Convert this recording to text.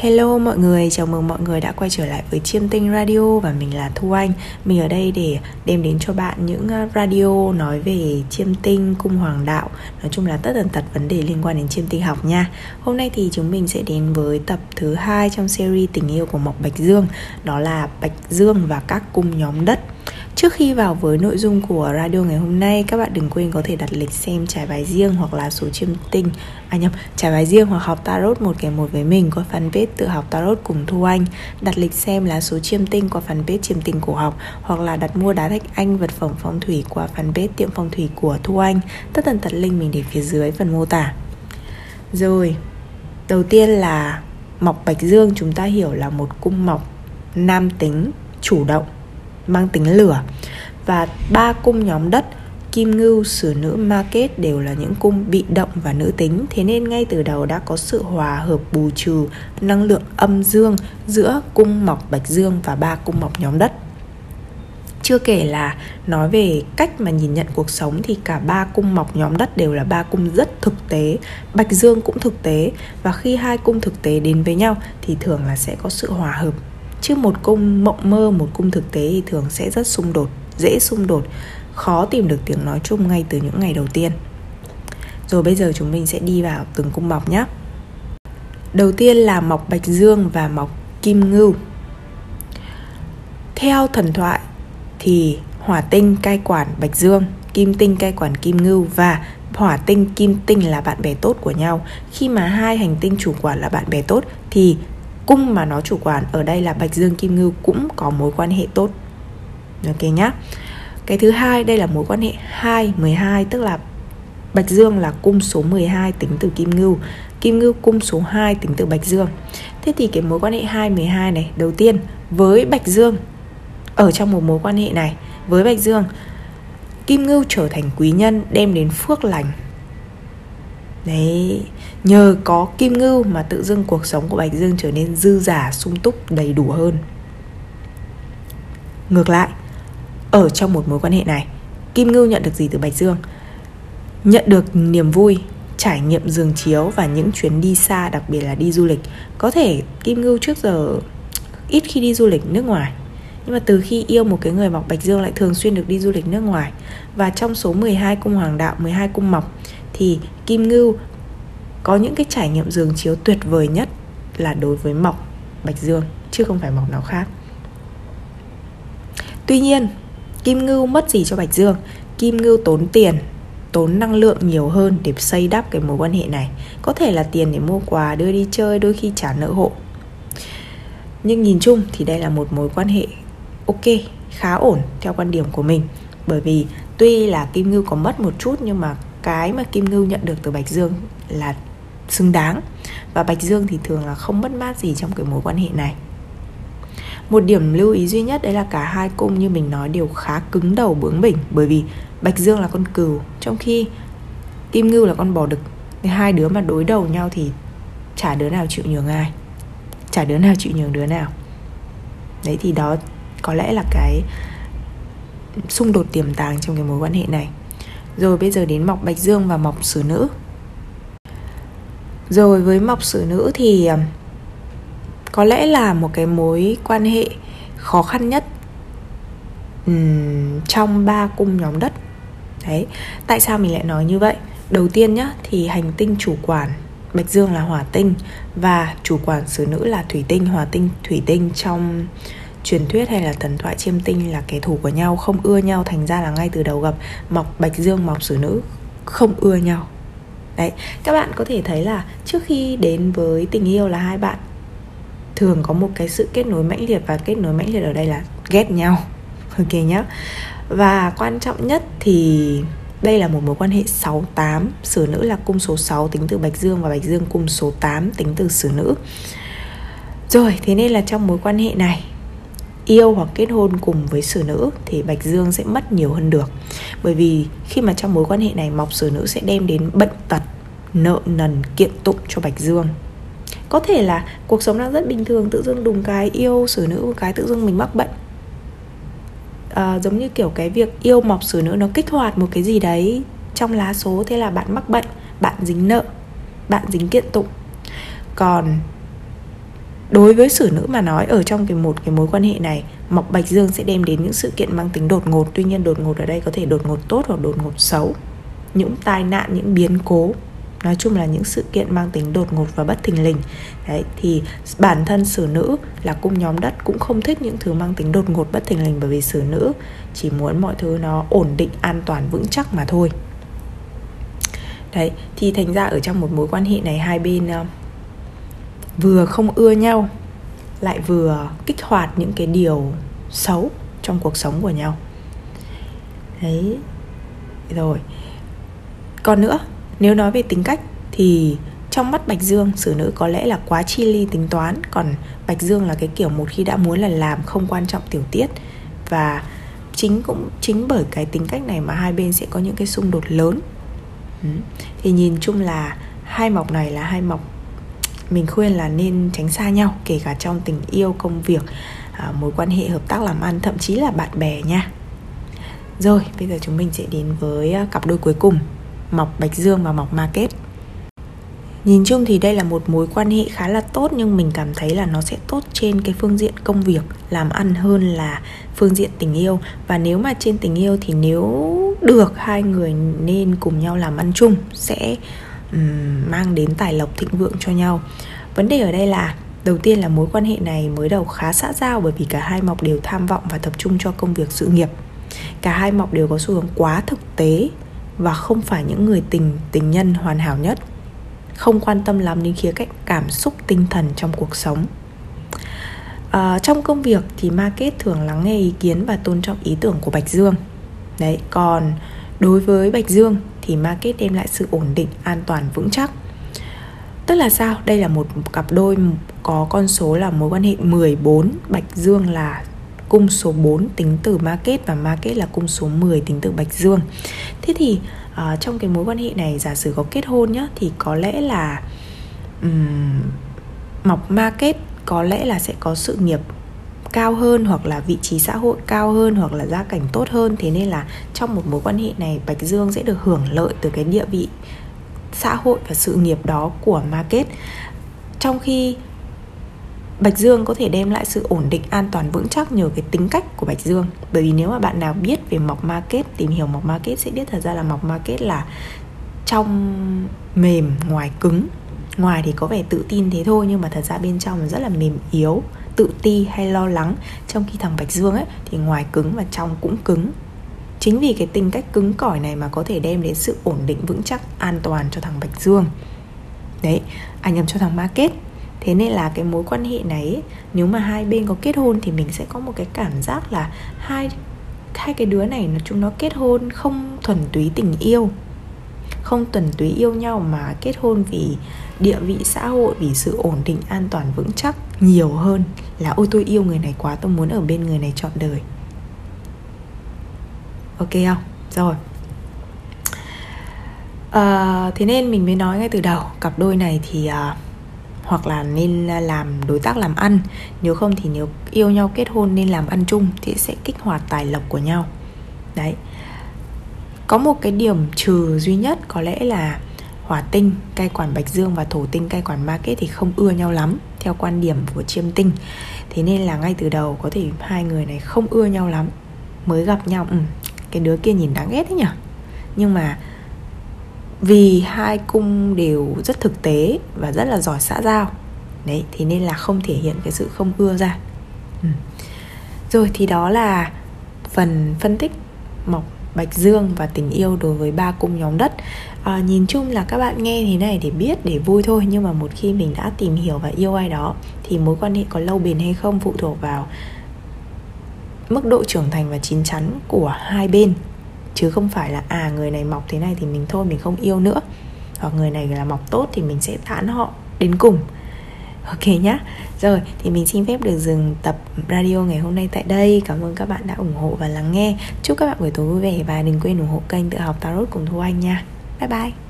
Hello mọi người, chào mừng mọi người đã quay trở lại với Chiêm Tinh Radio và mình là Thu Anh. Mình ở đây để đem đến cho bạn những ờ, radio nói về chiêm tinh, cung hoàng đạo Nói chung là tất tần tật vấn đề liên quan đến chiêm tinh học nha. Hôm nay thì chúng mình sẽ đến với tập thứ hai trong series tình yêu của Mộc Bạch Dương Đó là Bạch Dương và các cung nhóm đất. Trước khi vào với nội dung của radio ngày hôm nay, các bạn đừng quên có thể đặt lịch xem trải bài riêng hoặc là số chiêm tinh À nhầm, trải bài riêng hoặc học tarot một kèm một với mình qua fanpage tự học tarot cùng Thu Anh. Đặt lịch xem lá số chiêm tinh qua fanpage chiêm tinh cổ học Hoặc là đặt mua đá thạch anh vật phẩm phong thủy qua fanpage tiệm phong thủy của Thu Anh. Tất tần tật link mình để phía dưới phần mô tả. Rồi, đầu tiên là Mọc Bạch Dương chúng ta hiểu là một cung mọc nam tính chủ động mang tính lửa và ba cung nhóm đất kim ngưu, sử nữ, ma kết đều là những cung bị động và nữ tính. Thế nên ngay từ đầu đã có sự hòa hợp bù trừ năng lượng âm dương giữa cung mọc bạch dương và ba cung mọc nhóm đất. Chưa kể là nói về cách mà nhìn nhận cuộc sống thì cả ba cung mọc nhóm đất đều là ba cung rất thực tế. Bạch dương cũng thực tế và khi hai cung thực tế đến với nhau thì thường là sẽ có sự hòa hợp. Chứ một cung mộng mơ một cung thực tế thì thường sẽ rất xung đột dễ xung đột, khó tìm được tiếng nói chung ngay từ những ngày đầu tiên. Rồi bây giờ chúng mình sẽ đi vào từng cung mọc nhé. Đầu tiên là mọc bạch dương và mọc kim ngưu. Theo thần thoại thì hỏa tinh cai quản bạch dương, kim tinh cai quản kim ngưu và hỏa tinh kim tinh là bạn bè tốt của nhau. Khi mà hai hành tinh chủ quản là bạn bè tốt thì cung mà nó chủ quản ở đây là bạch dương kim ngưu cũng có mối quan hệ tốt ok nhá. Cái thứ hai đây là mối quan hệ 2 12 tức là Bạch Dương là cung số 12 tính từ Kim Ngưu. Kim Ngưu cung số 2 tính từ Bạch Dương. Thế thì cái mối quan hệ 2 12 này Đầu tiên với Bạch Dương Ở trong một mối quan hệ này Với Bạch Dương Kim Ngưu trở thành quý nhân đem đến phước lành. Đấy Nhờ có Kim Ngưu mà tự dưng cuộc sống của Bạch Dương trở nên dư giả, sung túc, đầy đủ hơn. Ngược lại ở trong một mối quan hệ này. Kim ngưu nhận được gì từ bạch dương? Nhận được niềm vui, trải nghiệm giường chiếu và những chuyến đi xa, đặc biệt là đi du lịch. Có thể kim ngưu trước giờ ít khi đi du lịch nước ngoài, nhưng mà từ khi yêu một cái người mọc bạch dương lại thường xuyên được đi du lịch nước ngoài. Và trong số 12 cung hoàng đạo 12 cung mọc thì kim ngưu có những cái trải nghiệm giường chiếu tuyệt vời nhất là đối với mọc bạch dương, chứ không phải mọc nào khác. Tuy nhiên Kim Ngưu mất gì cho Bạch Dương? Kim Ngưu tốn tiền, tốn năng lượng nhiều hơn để xây đắp cái mối quan hệ này. Có thể là tiền để mua quà, đưa đi chơi, đôi khi trả nợ hộ. Nhưng nhìn chung thì đây là một mối quan hệ ok, khá ổn theo quan điểm của mình. Bởi vì tuy là kim ngưu có mất một chút nhưng mà cái mà kim ngưu nhận được từ bạch dương là xứng đáng. Và bạch dương thì thường là không mất mát gì trong cái mối quan hệ này một điểm lưu ý duy nhất đấy là cả hai cung như mình nói đều khá cứng đầu bướng bỉnh, bởi vì bạch dương là con cừu, trong khi kim ngưu là con bò đực. Hai đứa mà đối đầu nhau thì chả đứa nào chịu nhường ai. Chả đứa nào chịu nhường đứa nào. Đấy, thì đó có lẽ là cái xung đột tiềm tàng trong cái mối quan hệ này. Rồi bây giờ đến mọc bạch dương và mọc sử nữ. Rồi với mọc sử nữ thì có lẽ là một cái mối quan hệ khó khăn nhất um, trong ba cung nhóm đất. Đấy tại sao mình lại nói như vậy? Đầu tiên nhá thì hành tinh chủ quản bạch dương là hỏa tinh và chủ quản xứ nữ là thủy tinh. Hỏa tinh thủy tinh trong truyền thuyết hay là thần thoại chiêm tinh là kẻ thù của nhau không ưa nhau thành ra là ngay từ đầu gặp mọc bạch dương mọc xử nữ không ưa nhau. Đấy các bạn có thể thấy là trước khi đến với tình yêu là hai bạn thường có một cái sự kết nối mãnh liệt và kết nối mãnh liệt ở đây là ghét nhau. Ok nhá. Và quan trọng nhất thì đây là một mối quan hệ 68 Sử nữ là cung số 6 tính từ Bạch Dương Và Bạch Dương cung số 8 tính từ Sử nữ. Rồi, thế nên là trong mối quan hệ này, Yêu hoặc kết hôn cùng với Sử nữ Thì Bạch Dương sẽ mất nhiều hơn được. Bởi vì khi mà trong mối quan hệ này, Mọc Sử nữ sẽ đem đến bệnh tật, Nợ nần, kiện tụng cho Bạch Dương có thể là cuộc sống đang rất bình thường tự dưng đùng cái yêu xử nữ một cái tự dưng mình mắc bệnh. À, giống như kiểu cái việc yêu mọc xử nữ nó kích hoạt một cái gì đấy trong lá số thế là bạn mắc bệnh bạn dính nợ bạn dính kiện tụng. Còn đối với xử nữ mà nói ở trong cái một cái mối quan hệ này mọc bạch dương sẽ đem đến những sự kiện mang tính đột ngột. Tuy nhiên đột ngột ở đây có thể đột ngột tốt hoặc đột ngột xấu. Những tai nạn những biến cố nói chung là những sự kiện mang tính đột ngột và bất thình lình. Đấy thì bản thân xử nữ là cung nhóm đất cũng không thích những thứ mang tính đột ngột bất thình lình bởi vì xử nữ chỉ muốn mọi thứ nó ổn định an toàn vững chắc mà thôi. Đấy thì thành ra ở trong một mối quan hệ này hai bên uh, vừa không ưa nhau lại vừa kích hoạt những cái điều xấu trong cuộc sống của nhau. Đấy rồi. Còn nữa nếu nói về tính cách thì trong mắt Bạch Dương xử nữ có lẽ là quá chi ly tính toán. Còn Bạch Dương là cái kiểu một khi đã muốn là làm không quan trọng tiểu tiết. Và chính cũng chính bởi cái tính cách này mà hai bên sẽ có những cái xung đột lớn. Ừ. thì nhìn chung là hai mọc này là hai mọc mình khuyên là nên tránh xa nhau kể cả trong tình yêu công việc à, mối quan hệ hợp tác làm ăn thậm chí là bạn bè nha. Rồi bây giờ chúng mình sẽ đến với à, cặp đôi cuối cùng mọc bạch dương và mọc market Nhìn chung thì đây là một mối quan hệ khá là tốt nhưng mình cảm thấy là nó sẽ tốt trên cái phương diện công việc, làm ăn hơn là phương diện tình yêu và nếu mà trên tình yêu thì nếu được hai người nên cùng nhau làm ăn chung sẽ um, mang đến tài lộc thịnh vượng cho nhau. Vấn đề ở đây là đầu tiên là mối quan hệ này mới đầu khá xã giao bởi vì cả hai mọc đều tham vọng và tập trung cho công việc sự nghiệp. Cả hai mọc đều có xu hướng quá thực tế và không phải những người tình tình nhân hoàn hảo nhất. Không quan tâm lắm đến khía cạnh cảm xúc tinh thần trong cuộc sống. À, trong công việc thì market thường lắng nghe ý kiến và tôn trọng ý tưởng của bạch dương. Đấy còn đối với bạch dương thì market đem lại sự ổn định an toàn vững chắc. Tức là sao? Đây là một cặp đôi có con số là mối quan hệ 14 Bạch Dương là cung số 4 tính từ market và market là cung số 10 tính từ Bạch Dương. Thế thì uh, trong cái mối quan hệ này giả sử có kết hôn nhá thì có lẽ là um, mọc market có lẽ là sẽ có sự nghiệp cao hơn hoặc là vị trí xã hội cao hơn hoặc là gia cảnh tốt hơn thế nên là trong một mối quan hệ này Bạch Dương sẽ được hưởng lợi từ cái địa vị xã hội và sự nghiệp đó của market trong khi Bạch Dương có thể đem lại sự ổn định an toàn vững chắc nhờ cái tính cách của Bạch Dương. Bởi vì nếu mà bạn nào biết về mọc market, tìm hiểu mọc market sẽ biết thật ra là mọc market là trong mềm, ngoài cứng. Ngoài thì có vẻ tự tin thế thôi nhưng mà thật ra bên trong rất là mềm yếu Tự ti hay lo lắng. Trong khi thằng Bạch Dương ấy thì ngoài cứng và trong cũng cứng. Chính vì cái tính cách cứng cỏi này mà có thể đem đến sự ổn định vững chắc an toàn cho thằng Bạch Dương. Đấy, anh nhầm cho thằng Market thế nên là cái mối quan hệ này nếu mà hai bên có kết hôn thì mình sẽ có một cái cảm giác là hai hai cái đứa này nó chúng nó kết hôn không thuần túy tình yêu. Không thuần túy yêu nhau mà kết hôn vì địa vị xã hội vì sự ổn định an toàn vững chắc nhiều hơn là ôi tôi yêu người này quá tôi muốn ở bên người này trọn đời. Ok không? Rồi. À, thế nên mình mới nói ngay từ đầu cặp đôi này thì uh, hoặc là nên làm đối tác làm ăn. Nếu không thì nếu yêu nhau kết hôn nên làm ăn chung thì sẽ kích hoạt tài lộc của nhau. Đấy. Có một cái điểm trừ duy nhất có lẽ là hỏa tinh cai quản bạch dương và thổ tinh cai quản ma kết thì không ưa nhau lắm theo quan điểm của chiêm tinh. Thế nên là ngay từ đầu có thể hai người này không ưa nhau lắm mới gặp nhau. Ừ, cái đứa kia nhìn đáng ghét thế nhỉ? Nhưng mà vì hai cung đều rất thực tế và rất là giỏi xã giao. Đấy thì nên là không thể hiện cái sự không ưa ra. Ừ. rồi thì đó là phần phân tích mộc bạch dương và tình yêu đối với ba cung nhóm đất. À, nhìn chung là các bạn nghe thế này để biết để vui thôi nhưng mà một khi mình đã tìm hiểu và yêu ai đó thì mối quan hệ có lâu bền hay không phụ thuộc vào mức độ trưởng thành và chín chắn của hai bên chứ không phải là à người này mọc thế này thì mình thôi, mình không yêu nữa. Hoặc người này là mọc tốt thì mình sẽ tán họ đến cùng. Ok nhá. Rồi, thì mình xin phép được dừng tập radio ngày hôm nay tại đây. Cảm ơn các bạn đã ủng hộ và lắng nghe. Chúc các bạn buổi tối vui vẻ và đừng quên ủng hộ kênh tự học tarot cùng thu anh nha. Bye bye.